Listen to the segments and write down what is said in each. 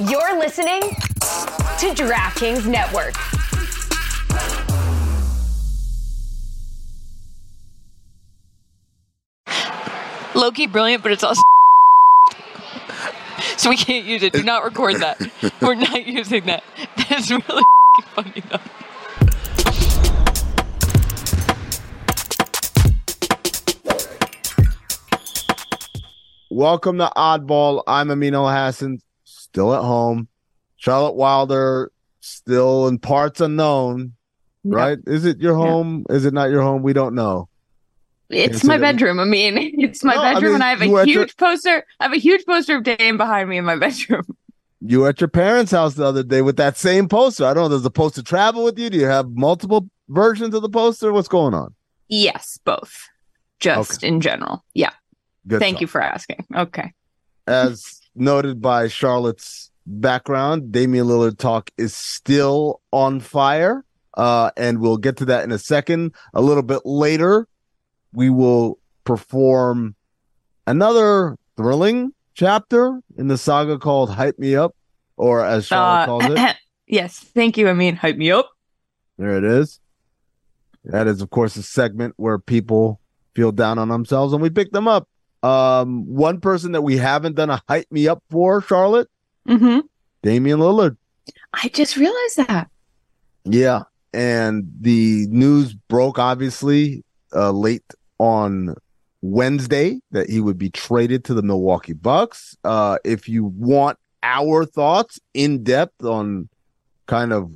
You're listening to DraftKings Network. Low-key brilliant, but it's also so we can't use it. Do not record that. We're not using that. That's really funny though. Welcome to Oddball. I'm Amin Elhassan, still at home. Charlotte Wilder, still in parts unknown. Right? Is it your home? Is it not your home? We don't know. It's my bedroom. I mean, it's my No, I bedroom, mean, and I have a at your- huge poster. I have a huge poster of Dame behind me in my bedroom. You were at your parents' house the other day with that same poster. I don't know. Does the poster travel with you? Do you have multiple versions of the poster? What's going on? Yes, both. Just in general. Yeah. Good Thank talk. you for asking. Okay. As noted by Charlotte's background, Damian Lillard talk is still on fire. Uh, and we'll get to that in a second. A little bit later, we will perform another thrilling chapter in the saga called Hype Me Up, or as Charlotte Uh, calls it. yes. Thank you. I mean, hype me up. There it is. That is, of course, a segment where people feel down on themselves and we pick them up. Um, one person that we haven't done a hype me up for, Charlotte, hmm Damian Lillard. I just realized that. Yeah. And the news broke obviously uh, late on Wednesday that he would be traded to the Milwaukee Bucks. Uh, if you want our thoughts in depth on kind of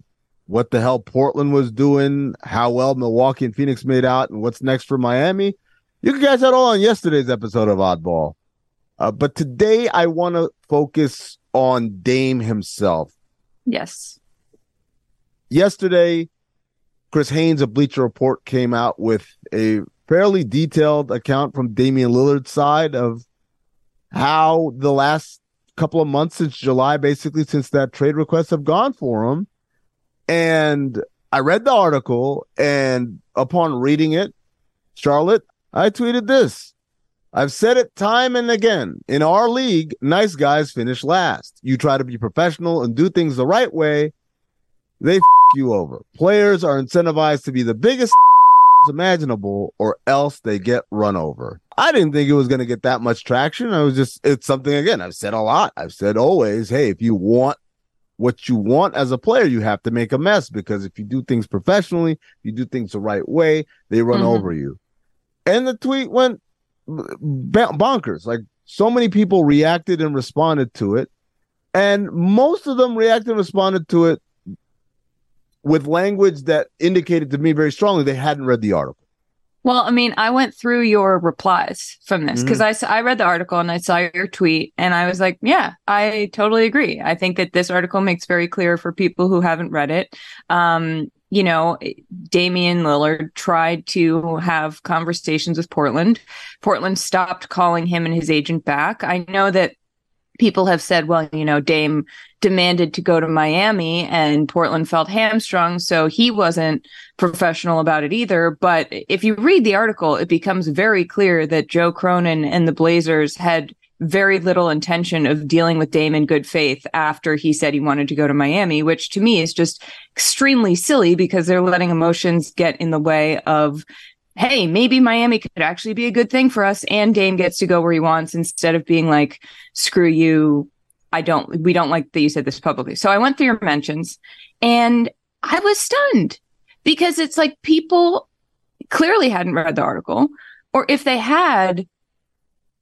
what the hell Portland was doing, how well Milwaukee and Phoenix made out, and what's next for Miami, you can catch that all on yesterday's episode of Oddball. Uh, but today I want to focus on Dame himself Yes. yesterday, Chris Haynes of Bleacher Report came out with a fairly detailed account from Damian Lillard's side of how the last couple of months since July, basically since that trade request have gone for him. And I read the article, and upon reading it, Charlotte, I tweeted this. I've said it time and again. In our league, nice guys finish last. You try to be professional and do things the right way, they f- you over. Players are incentivized to be the biggest imaginable or else they get run over. I didn't think it was going to get that much traction. I was just, it's something again, I've said a lot. I've said always, hey, if you want what you want as a player, you have to make a mess because if you do things professionally, you do things the right way, they run Mhm. over you. And the tweet went bonkers. Like so many people reacted and responded to it. And most of them reacted and responded to it with language that indicated to me very strongly they hadn't read the article. Well, I mean, I went through your replies from this because I I read the article and I saw your tweet and I was like, yeah, I totally agree. I think that this article makes very clear for people who haven't read it. Um, you know, Damian Lillard tried to have conversations with Portland. Portland stopped calling him and his agent back. I know that people have said, well, you know, Dame demanded to go to Miami and Portland felt hamstrung, so he wasn't professional about it either. But if you read the article, it becomes very clear that Joe Cronin and the Blazers had very little intention of dealing with Dame in good faith after he said he wanted to go to Miami, which to me is just extremely silly because they're letting emotions get in the way of hey, maybe Miami could actually be a good thing for us and Dame gets to go where he wants instead of being like, screw you. I don't, we don't like that you said this publicly. So I went through your mentions and I was stunned because it's like people clearly hadn't read the article, or if they had,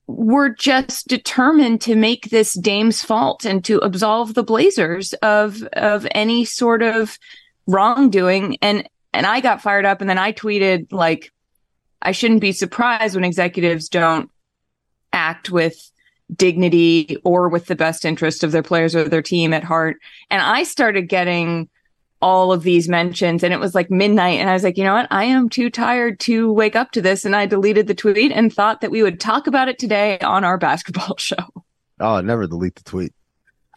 were just determined to make this Dame's fault and to absolve the Blazers of of any sort of wrongdoing. And and I got fired up, and then I tweeted like, I shouldn't be surprised when executives don't act with dignity or with the best interest of their players or their team at heart. And I started getting all of these mentions and it was like midnight and I was like, you know what? I am too tired to wake up to this and I deleted the tweet and thought that we would talk about it today on our basketball show. Oh, never delete the tweet.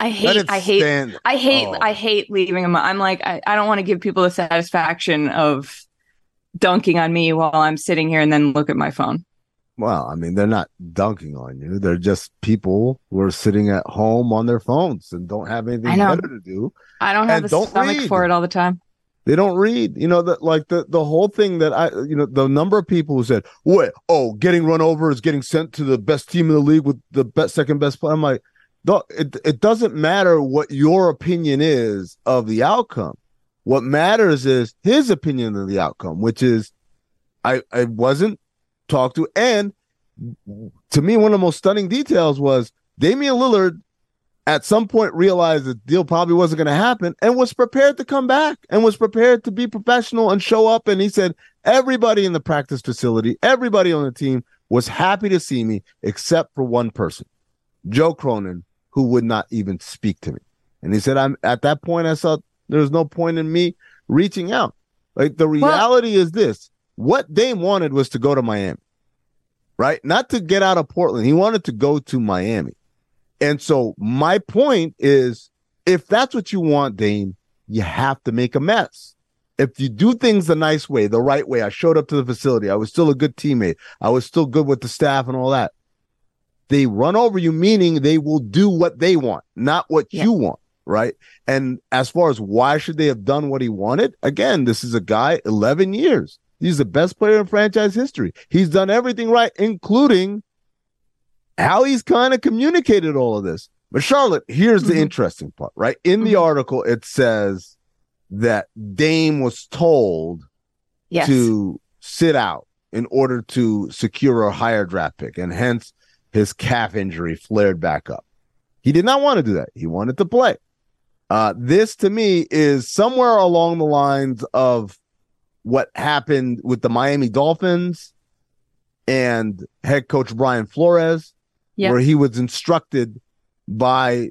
I hate I hate stand. I hate Oh. I hate leaving them. I'm like I, I don't want to give people the satisfaction of dunking on me while I'm sitting here and then look at my phone. Well, I mean, they're not dunking on you. They're just people who are sitting at home on their phones and don't have anything better to do. I don't have a don't stomach read. for it all the time. They don't read. You know, that like the the whole thing that I, you know, the number of people who said, "What? Oh, getting run over is getting sent to the best team in the league with the best second best player." I'm like, it it doesn't matter what your opinion is of the outcome. What matters is his opinion of the outcome, which is, I I wasn't talked to, and to me, one of the most stunning details was Damian Lillard at some point realized the deal probably wasn't going to happen and was prepared to come back and was prepared to be professional and show up. And he said, everybody in the practice facility, everybody on the team was happy to see me except for one person, Joe Cronin, who would not even speak to me. And he said, I'm at that point, I saw there's no point in me reaching out. Like the reality is this what Dame wanted was to go to Miami, right? Not to get out of Portland. He wanted to go to Miami. And so my point is if that's what you want, Dame, you have to make a mess. If you do things the nice way, the right way, I showed up to the facility. I was still a good teammate. I was still good with the staff and all that. They run over you, meaning they will do what they want, not what Yeah. you want. Right. And as far as why should they have done what he wanted? Again, this is a guy 11 years. He's the best player in franchise history. He's done everything right, including how he's kind of communicated all of this. But Charlotte, here's the Mhm. interesting part, right? In the Mhm. article, it says that Dame was told Yes. to sit out in order to secure a higher draft pick, and hence his calf injury flared back up. He did not want to do that. He wanted to play. Uh, this to me is somewhere along the lines of what happened with the Miami Dolphins and head coach Brian Flores, Yeah. where he was instructed by,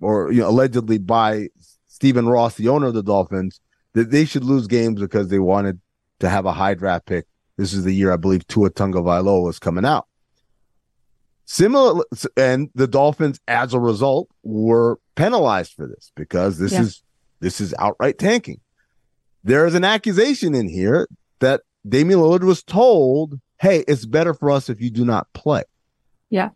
or you know, allegedly by Stephen Ross, the owner of the Dolphins, that they should lose games because they wanted to have a high draft pick. This is the year I believe Tua Tagovailoa was coming out. Similar, and the Dolphins, as a result, were penalized for this because this Yeah. is this is outright tanking. There is an accusation in here that Damian Lillard was told, "Hey, it's better for us if you do not play." Yeah.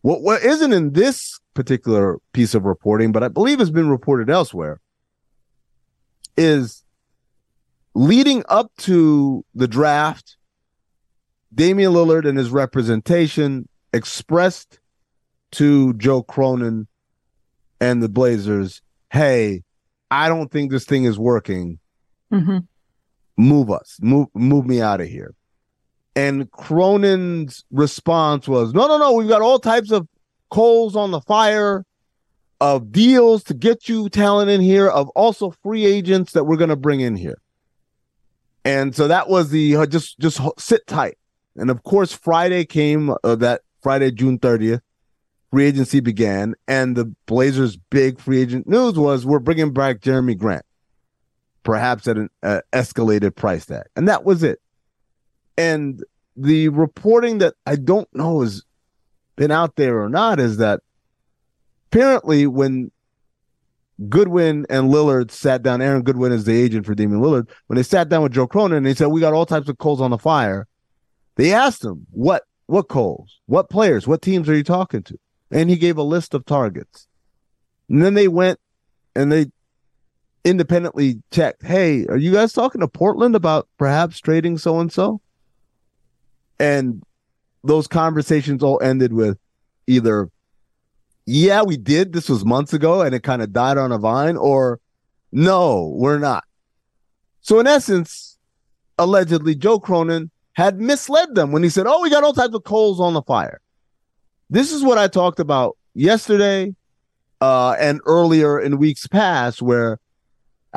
What what isn't in this particular piece of reporting, but I believe has been reported elsewhere, is leading up to the draft, Damian Lillard and his representation expressed to Joe Cronin and the Blazers, "Hey, I don't think this thing is working. Mhm. Move us. Move move me out of here." And Cronin's response was, "No, no, no. We've got all types of coals on the fire of deals to get you talent in here, of also free agents that we're going to bring in here." And so that was the uh, just just sit tight. And of course, Friday came uh, that Friday, June 30th, free agency began, and the Blazers' big free agent news was we're bringing back Jerami Grant, perhaps at an uh, escalated price tag, and that was it. And the reporting that I don't know has been out there or not is that apparently when Goodwin and Lillard sat down, Aaron Goodwin is the agent for Damian Lillard. When they sat down with Joe Cronin, and they said we got all types of coals on the fire. They asked him what what coals, what players, what teams are you talking to, and he gave a list of targets. And then they went and they independently checked. Hey, are you guys talking to Portland about perhaps trading so and so? And those conversations all ended with either yeah, we did. This was months ago and it kind of died on a vine, or no, we're not. So, in essence, allegedly, Joe Cronin had misled them when he said, Oh, we got all types of coals on the fire. This is what I talked about yesterday uh, and earlier in weeks past, where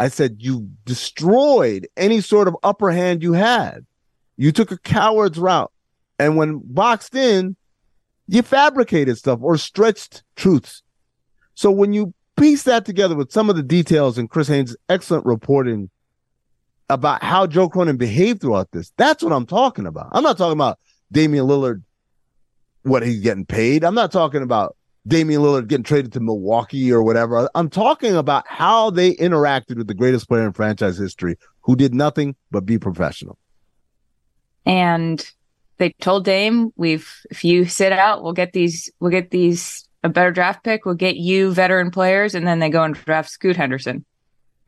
I said you destroyed any sort of upper hand you had. You took a coward's route. And when boxed in, you fabricated stuff or stretched truths. So when you piece that together with some of the details in Chris Haynes' excellent reporting about how Joe Cronin behaved throughout this, that's what I'm talking about. I'm not talking about Damian Lillard, what he's getting paid. I'm not talking about Damian Lillard getting traded to Milwaukee or whatever. I'm talking about how they interacted with the greatest player in franchise history who did nothing but be professional. And they told Dame, we've if you sit out, we'll get these we'll get these a better draft pick, we'll get you veteran players, and then they go and draft Scoot Henderson.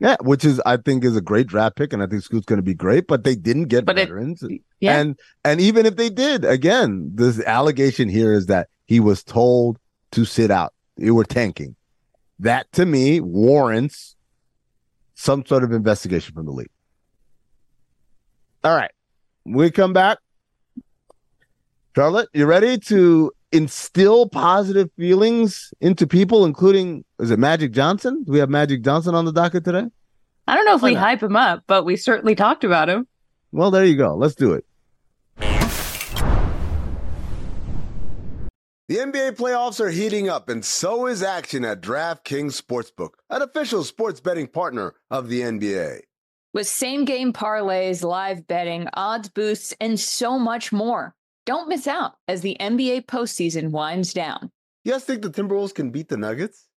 Yeah, which is I think is a great draft pick, and I think Scoot's going to be great. But they didn't get But it- veterans, Yeah. and and even if they did, again, this allegation here is that he was told to sit out. You were tanking. That to me warrants some sort of investigation from the league. All right, we come back. Charlotte, you ready to instill positive feelings into people, including is it Magic Johnson? Do we have Magic Johnson on the docket today? I don't know if Why we not? hype him up, but we certainly talked about him. Well, there you go. Let's do it. The NBA playoffs are heating up, and so is action at DraftKings Sportsbook, an official sports betting partner of the NBA. With same game parlays, live betting, odds boosts, and so much more. Don't miss out as the NBA postseason winds down. You guys think the Timberwolves can beat the Nuggets?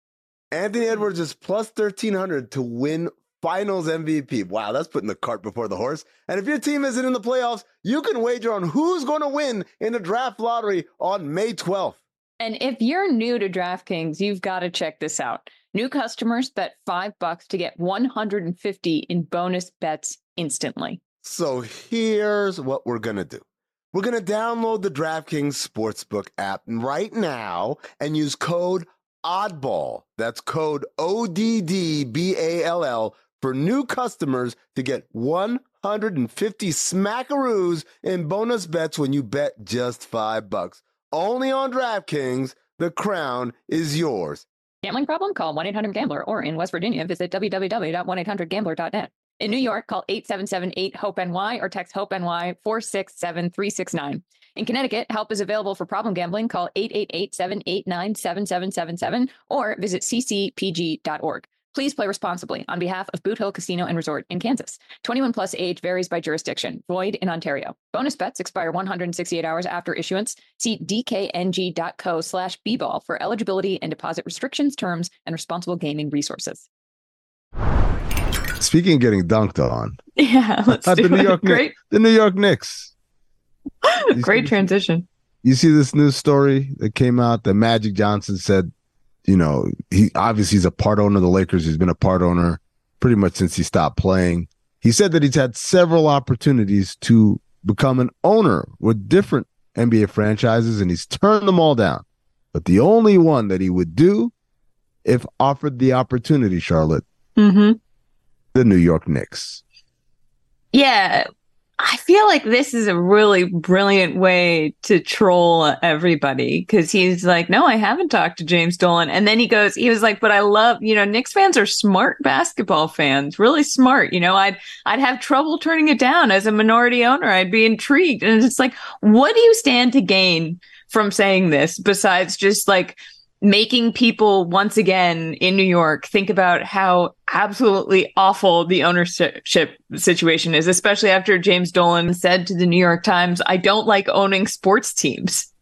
Anthony Edwards is plus 1300 to win finals MVP. Wow, that's putting the cart before the horse. And if your team isn't in the playoffs, you can wager on who's going to win in the draft lottery on May 12th. And if you're new to DraftKings, you've got to check this out. New customers bet 5 bucks to get 150 in bonus bets instantly. So here's what we're going to do. We're going to download the DraftKings Sportsbook app right now and use code ODDBALL. That's code O D D B A L L for new customers to get 150 smackaroos in bonus bets when you bet just 5 bucks. Only on DraftKings, the crown is yours. Gambling problem? Call 1 800 Gambler or in West Virginia, visit www.1800Gambler.net. In New York, call 877 8 HOPE NY or text HOPE NY 467 369. In Connecticut, help is available for problem gambling. Call 888 789 7777 or visit ccpg.org. Please play responsibly on behalf of Boot Hill Casino and Resort in Kansas. 21 plus age varies by jurisdiction. Void in Ontario. Bonus bets expire 168 hours after issuance. See dkng.co slash bball for eligibility and deposit restrictions, terms, and responsible gaming resources. Speaking of getting dunked on, Yeah, let's the do New it. York Knicks. Great, the New York Knicks. Great see- transition. you see this news story that came out that Magic Johnson said, you know, he obviously he's a part owner of the Lakers. He's been a part owner pretty much since he stopped playing. He said that he's had several opportunities to become an owner with different NBA franchises and he's turned them all down. But the only one that he would do if offered the opportunity, Charlotte, Mm-hmm. the New York Knicks. Yeah. I feel like this is a really brilliant way to troll everybody because he's like, No, I haven't talked to James Dolan. And then he goes, He was like, But I love, you know, Knicks fans are smart basketball fans, really smart. You know, I'd, I'd have trouble turning it down as a minority owner. I'd be intrigued. And it's like, what do you stand to gain from saying this besides just like, making people once again in New York think about how absolutely awful the ownership situation is, especially after James Dolan said to the New York Times, I don't like owning sports teams.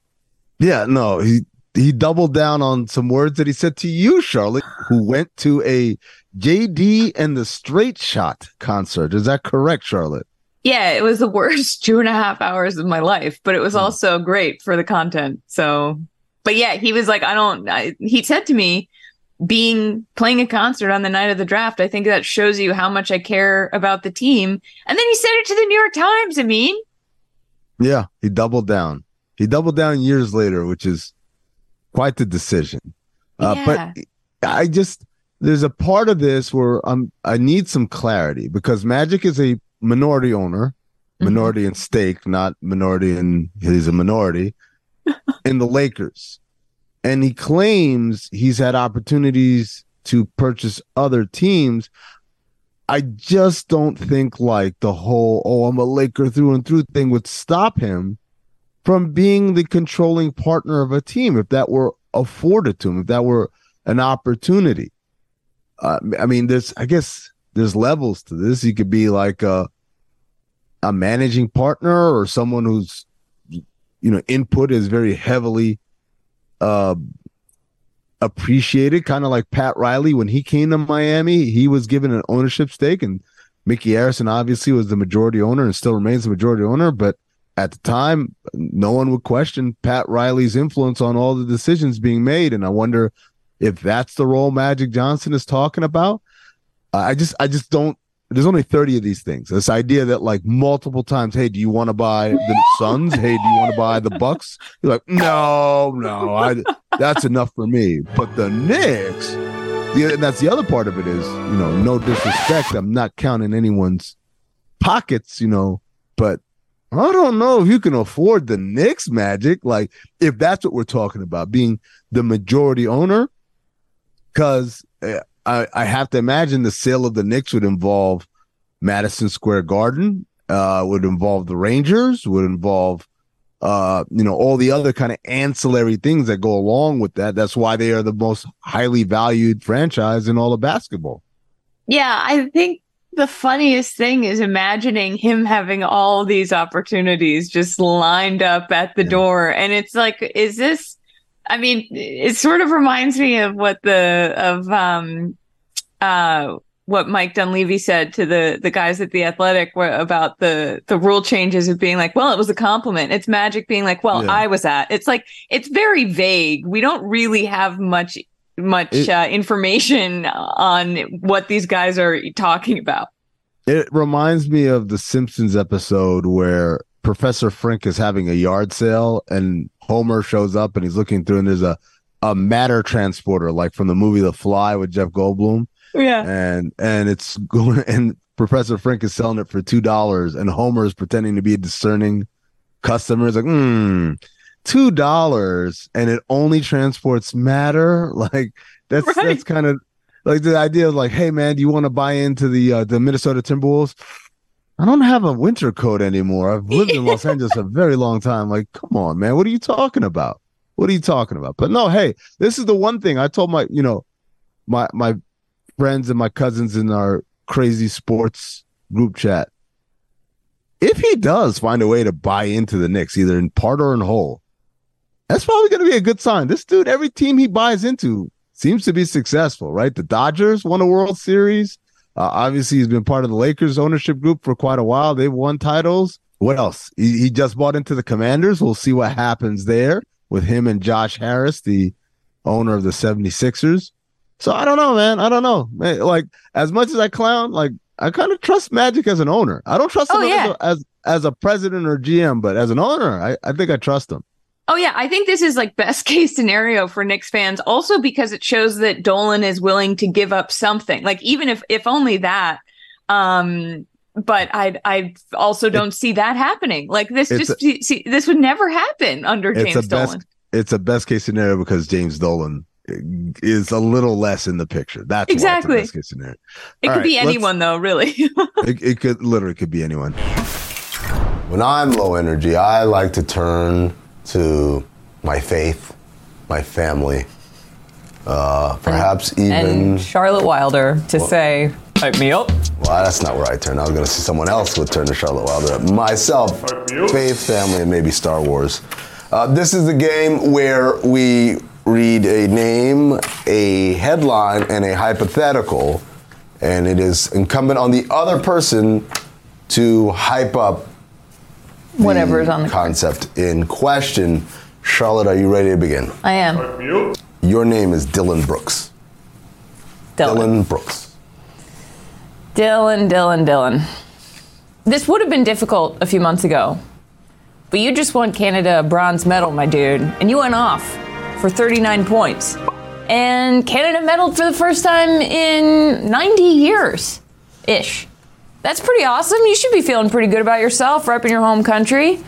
Yeah, no, he he doubled down on some words that he said to you, Charlotte, who went to a JD and the Straight Shot concert. Is that correct, Charlotte? Yeah, it was the worst two and a half hours of my life, but it was Hmm. also great for the content. So, but yeah, he was like, I don't, I, he said to me, being playing a concert on the night of the draft, I think that shows you how much I care about the team. And then he said it to the New York Times. I mean, Yeah, he doubled down. He doubled down years later, which is quite the decision. Uh, Yeah. But I just there's a part of this where I'm I need some clarity because Magic is a minority owner, Mhm. minority in stake, not minority in he's a minority in the Lakers. And he claims he's had opportunities to purchase other teams. I just don't think like the whole oh I'm a Laker through and through thing would stop him from being the controlling partner of a team if that were afforded to him if that were an opportunity. Uh, I mean there's I guess there's levels to this. You could be like a a managing partner or someone who's you know input is very heavily uh appreciated kind of like Pat Riley when he came to Miami he was given an ownership stake and Micky Arison obviously was the majority owner and still remains the majority owner but at the time, no one would question Pat Riley's influence on all the decisions being made. And I wonder if that's the role Magic Johnson is talking about. I just, I just don't. There's only 30 of these things. This idea that like multiple times, hey, do you want to buy the Suns? Hey, do you want to buy the Bucks? You're like, no, no, I, that's enough for me. But the Knicks, the, and that's the other part of it is, you know, no disrespect. I'm not counting anyone's pockets, you know, but I don't know if you can afford the Knicks magic. Like, if that's what we're talking about, being the majority owner, because uh, I, I have to imagine the sale of the Knicks would involve Madison Square Garden, uh, would involve the Rangers, would involve, uh, you know, all the other kind of ancillary things that go along with that. That's why they are the most highly valued franchise in all of basketball. Yeah, I think the funniest thing is imagining him having all these opportunities just lined up at the yeah. door. And it's like, is this I mean, it sort of reminds me of what the of um uh what Mike Dunleavy said to the the guys at the Athletic about the the rule changes of being like, well, it was a compliment. It's magic being like, well, yeah. I was at. It's like it's very vague. We don't really have much much it, uh, information on what these guys are talking about. It reminds me of the Simpsons episode where Professor Frink is having a yard sale and Homer shows up and he's looking through and there's a a matter transporter like from the movie The Fly with Jeff Goldblum. Yeah. And and it's going and Professor Frink is selling it for two dollars and Homer is pretending to be a discerning customer. He's like, hmm, two dollars and it only transports matter. Like that's right. that's kind of like the idea of like, hey man, do you want to buy into the uh, the Minnesota Timberwolves? I don't have a winter coat anymore. I've lived in Los Angeles a very long time. Like, come on, man. What are you talking about? What are you talking about? But no, hey, this is the one thing I told my, you know, my my friends and my cousins in our crazy sports group chat. If he does find a way to buy into the Knicks, either in part or in whole, that's probably going to be a good sign. This dude, every team he buys into seems to be successful, right? The Dodgers won a World Series. Uh, obviously, he's been part of the Lakers ownership group for quite a while. They've won titles. What else? He, he just bought into the Commanders. We'll see what happens there with him and Josh Harris, the owner of the 76ers. So I don't know, man. I don't know. Man, like as much as I clown, like I kind of trust Magic as an owner. I don't trust him oh, yeah. as, a, as, as a president or GM, but as an owner, I, I think I trust him. Oh yeah, I think this is like best case scenario for Knicks fans. Also because it shows that Dolan is willing to give up something. Like even if if only that. Um but I I also don't it, see that happening. Like this just a, see, this would never happen under James Dolan. Best, it's a best case scenario because James Dolan is a little less in the picture. That's exactly best case scenario. It All could right, be anyone though, really. it, it could literally could be anyone. When I'm low energy, I like to turn to my faith, my family, uh, perhaps and, even and Charlotte Wilder to well, say, "Pipe me up." Well, that's not where I turn. I was going to see someone else would turn to Charlotte Wilder. Myself, faith, family, and maybe Star Wars. Uh, this is the game where we read a name, a headline, and a hypothetical, and it is incumbent on the other person to hype up whatever is on the concept card. in question. Charlotte, are you ready to begin? I am. Your name is Dylan Brooks. Dylan, Dillon Brooks. Dylan, Dylan, Dylan. This would have been difficult a few months ago, but you just won Canada a bronze medal, my dude, and you went off for 39 points. And Canada medaled for the first time in 90 years ish. That's pretty awesome. You should be feeling pretty good about yourself, in your home country.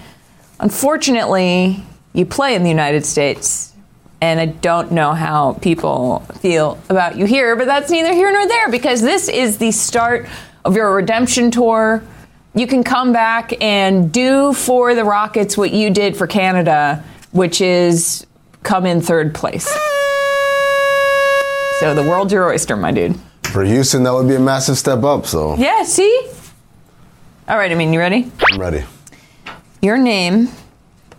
Unfortunately, you play in the United States, and I don't know how people feel about you here, but that's neither here nor there because this is the start of your redemption tour. You can come back and do for the Rockets what you did for Canada, which is come in third place. So the world's your oyster, my dude. For Houston, that would be a massive step up. So yeah, see. All right, I mean, you ready? I'm ready. Your name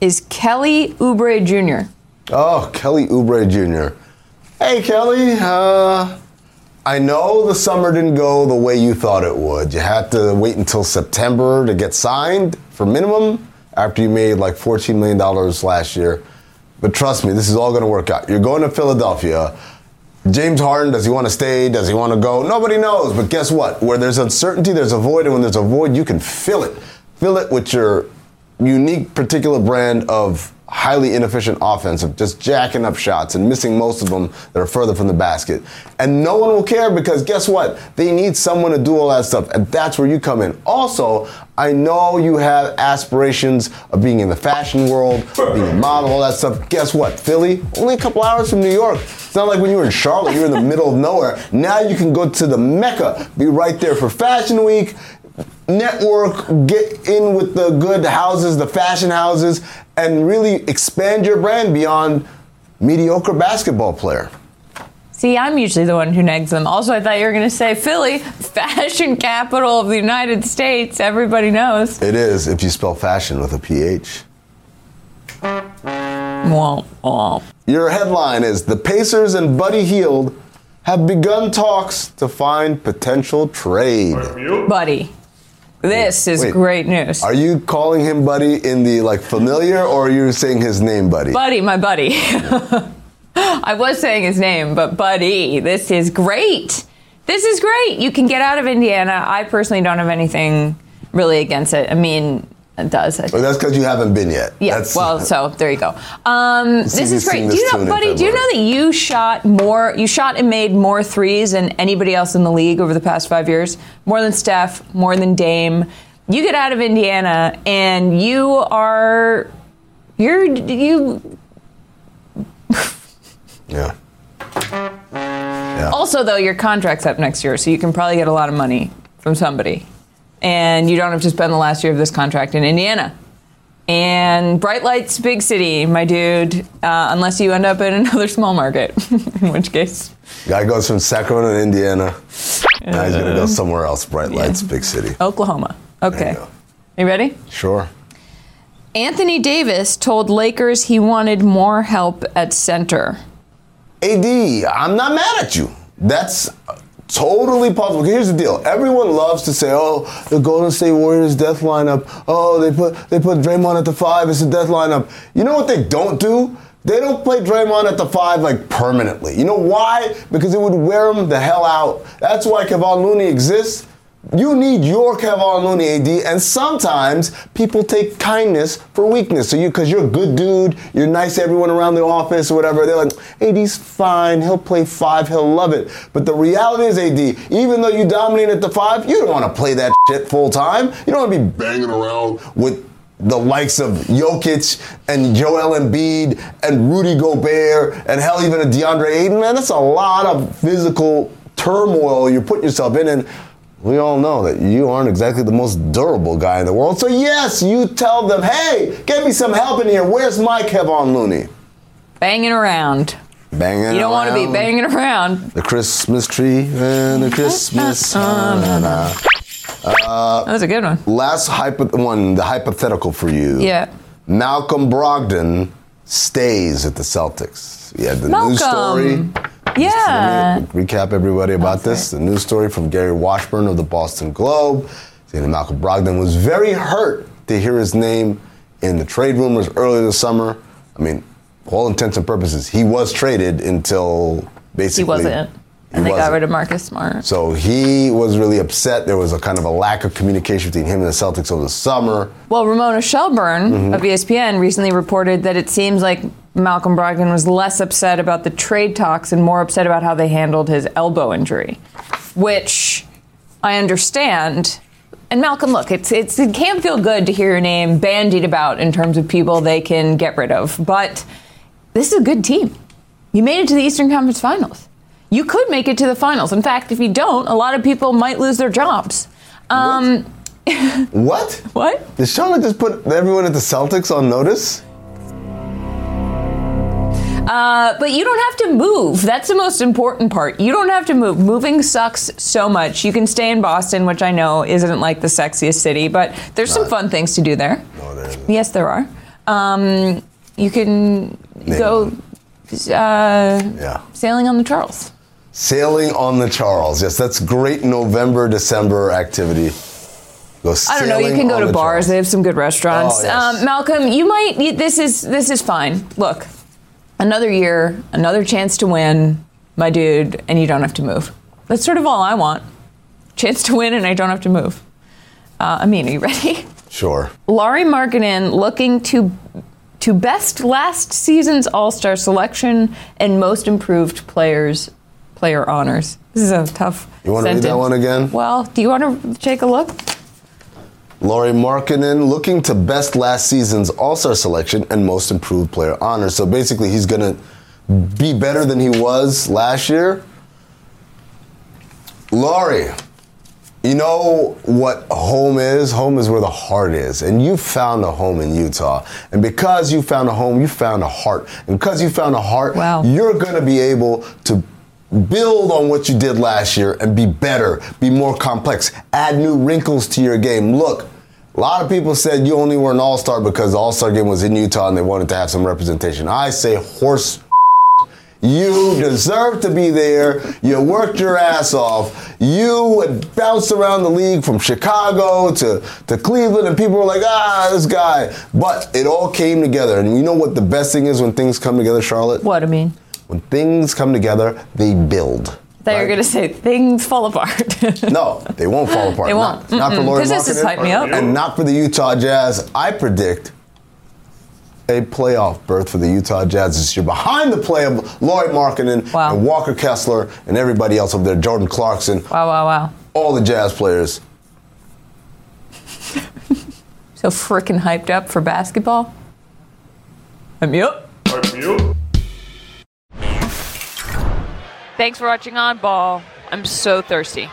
is Kelly Oubre Jr. Oh, Kelly Oubre Jr. Hey, Kelly. Uh, I know the summer didn't go the way you thought it would. You had to wait until September to get signed for minimum after you made like $14 million last year. But trust me, this is all going to work out. You're going to Philadelphia. James Harden, does he want to stay? Does he want to go? Nobody knows. But guess what? Where there's uncertainty, there's a void. And when there's a void, you can fill it. Fill it with your unique, particular brand of highly inefficient offense of just jacking up shots and missing most of them that are further from the basket. And no one will care because guess what? They need someone to do all that stuff. And that's where you come in. Also, I know you have aspirations of being in the fashion world, being a model, all that stuff. Guess what? Philly, only a couple hours from New York. It's not like when you were in Charlotte, you were in the middle of nowhere. Now you can go to the Mecca, be right there for Fashion Week, network, get in with the good houses, the fashion houses, and really expand your brand beyond mediocre basketball player. See, I'm usually the one who nags them. Also, I thought you were going to say Philly, fashion capital of the United States. Everybody knows. It is if you spell fashion with a PH. Womp, womp. Your headline is The Pacers and Buddy Hield have begun talks to find potential trade. Buddy. This is Wait. great news. Are you calling him Buddy in the like familiar or are you saying his name Buddy? Buddy, my buddy. I was saying his name, but Buddy, this is great. This is great. You can get out of Indiana. I personally don't have anything really against it. I mean, does. Well, that's because you haven't been yet. Yeah. That's- well, so there you go. Um, this is great. Do you know, buddy? Do you know that you shot more? You shot and made more threes than anybody else in the league over the past five years. More than Steph. More than Dame. You get out of Indiana and you are. You're you. yeah. yeah. Also, though, your contract's up next year, so you can probably get a lot of money from somebody, and you don't have to spend the last year of this contract in Indiana. And Bright Lights, big city, my dude. Uh, unless you end up in another small market, in which case, Guy goes from Sacramento to Indiana. now he's gonna go somewhere else. Bright lights, big city. Oklahoma. Okay, you you ready? Sure. Anthony Davis told Lakers he wanted more help at center. AD, I'm not mad at you. That's totally possible. Here's the deal. Everyone loves to say, "Oh, the Golden State Warriors death lineup. Oh, they put they put Draymond at the five. It's a death lineup." You know what they don't do? They don't play Draymond at the five like permanently. You know why? Because it would wear him the hell out. That's why Kevon Looney exists. You need your Kevon Looney AD, and sometimes people take kindness for weakness. So you, because you're a good dude, you're nice to everyone around the office or whatever. They're like, AD's fine. He'll play five. He'll love it. But the reality is, AD, even though you dominate at the five, you don't want to play that shit full time. You don't want to be banging around with the likes of Jokic and Joel Embiid and Rudy Gobert and hell, even a DeAndre Ayton. Man, that's a lot of physical turmoil you're putting yourself in. And we all know that you aren't exactly the most durable guy in the world. So, yes, you tell them, hey, get me some help in here. Where's my Kevon Looney? Banging around. Banging You don't want to be banging around. The Christmas tree and the Christmas. na-na-na. Uh, that was a good one. Last hypo- one, the hypothetical for you. Yeah. Malcolm Brogdon stays at the Celtics. Had the news story. Yeah. Recap everybody about this. The news story from Gary Washburn of the Boston Globe saying that Malcolm Brogdon was very hurt to hear his name in the trade rumors earlier this summer. I mean, for all intents and purposes, he was traded until basically He wasn't. And he they got rid of Marcus Smart. So he was really upset. There was a kind of a lack of communication between him and the Celtics over the summer. Well, Ramona Shelburne Mm-hmm. of ESPN recently reported that it seems like Malcolm Brogdon was less upset about the trade talks and more upset about how they handled his elbow injury, which I understand. And Malcolm, look, it's, it's it can't feel good to hear your name bandied about in terms of people they can get rid of, but this is a good team. You made it to the Eastern Conference Finals. You could make it to the finals. In fact, if you don't, a lot of people might lose their jobs. Um, What? what? Did Charlotte just put everyone at the Celtics on notice? Uh, but you don't have to move. That's the most important part. You don't have to move. Moving sucks so much. You can stay in Boston, which I know isn't like the sexiest city, but there's some fun things to do there. No, there isn't. Yes, there are. Um, you can go uh, Yeah. sailing on the Charles. Sailing on the Charles. Yes, that's great November, December activity. Go I don't know. You can go to bars. They have some good restaurants. Oh, yes. um, Malcolm, you might. You, this is this is fine. Look, another year, another chance to win, my dude, and you don't have to move. That's sort of all I want. Chance to win, and I don't have to move. Uh, I mean, are you ready? Sure. Lauri Markkanen looking to to best last season's All Star selection and most improved players player honors. This is a tough. You wanna read that one again? Well, do you want to take a look? Lauri Markkanen looking to best last season's All Star selection and most improved player honor. So basically, he's going to be better than he was last year. Lauri, you know what home is? Home is where the heart is. And you found a home in Utah. And because you found a home, you found a heart. And because you found a heart, Wow. you're going to be able to build on what you did last year and be better, be more complex, add new wrinkles to your game. Look, a lot of people said you only were an all star because the all star game was in Utah and they wanted to have some representation. I say horse. You deserve to be there. You worked your ass off. You bounced around the league from Chicago to, to Cleveland, and people were like, ah, this guy. But it all came together. And you know what the best thing is when things come together, Charlotte? What I mean? When things come together, they build. Thought you were going to say things fall apart. No, they won't fall apart. They won't. not for Mm-mm. Lauri 'Cause this has Markkanen me up. and not for the Utah Jazz. I predict a playoff berth for the Utah Jazz this year behind the play of Lauri Markkanen Wow. and Walker Kessler and everybody else over there, Jordan Clarkson, wow, wow, wow. all the Jazz players. So freaking hyped up for basketball? I'm yep. Thanks for watching Oddball. I'm so thirsty.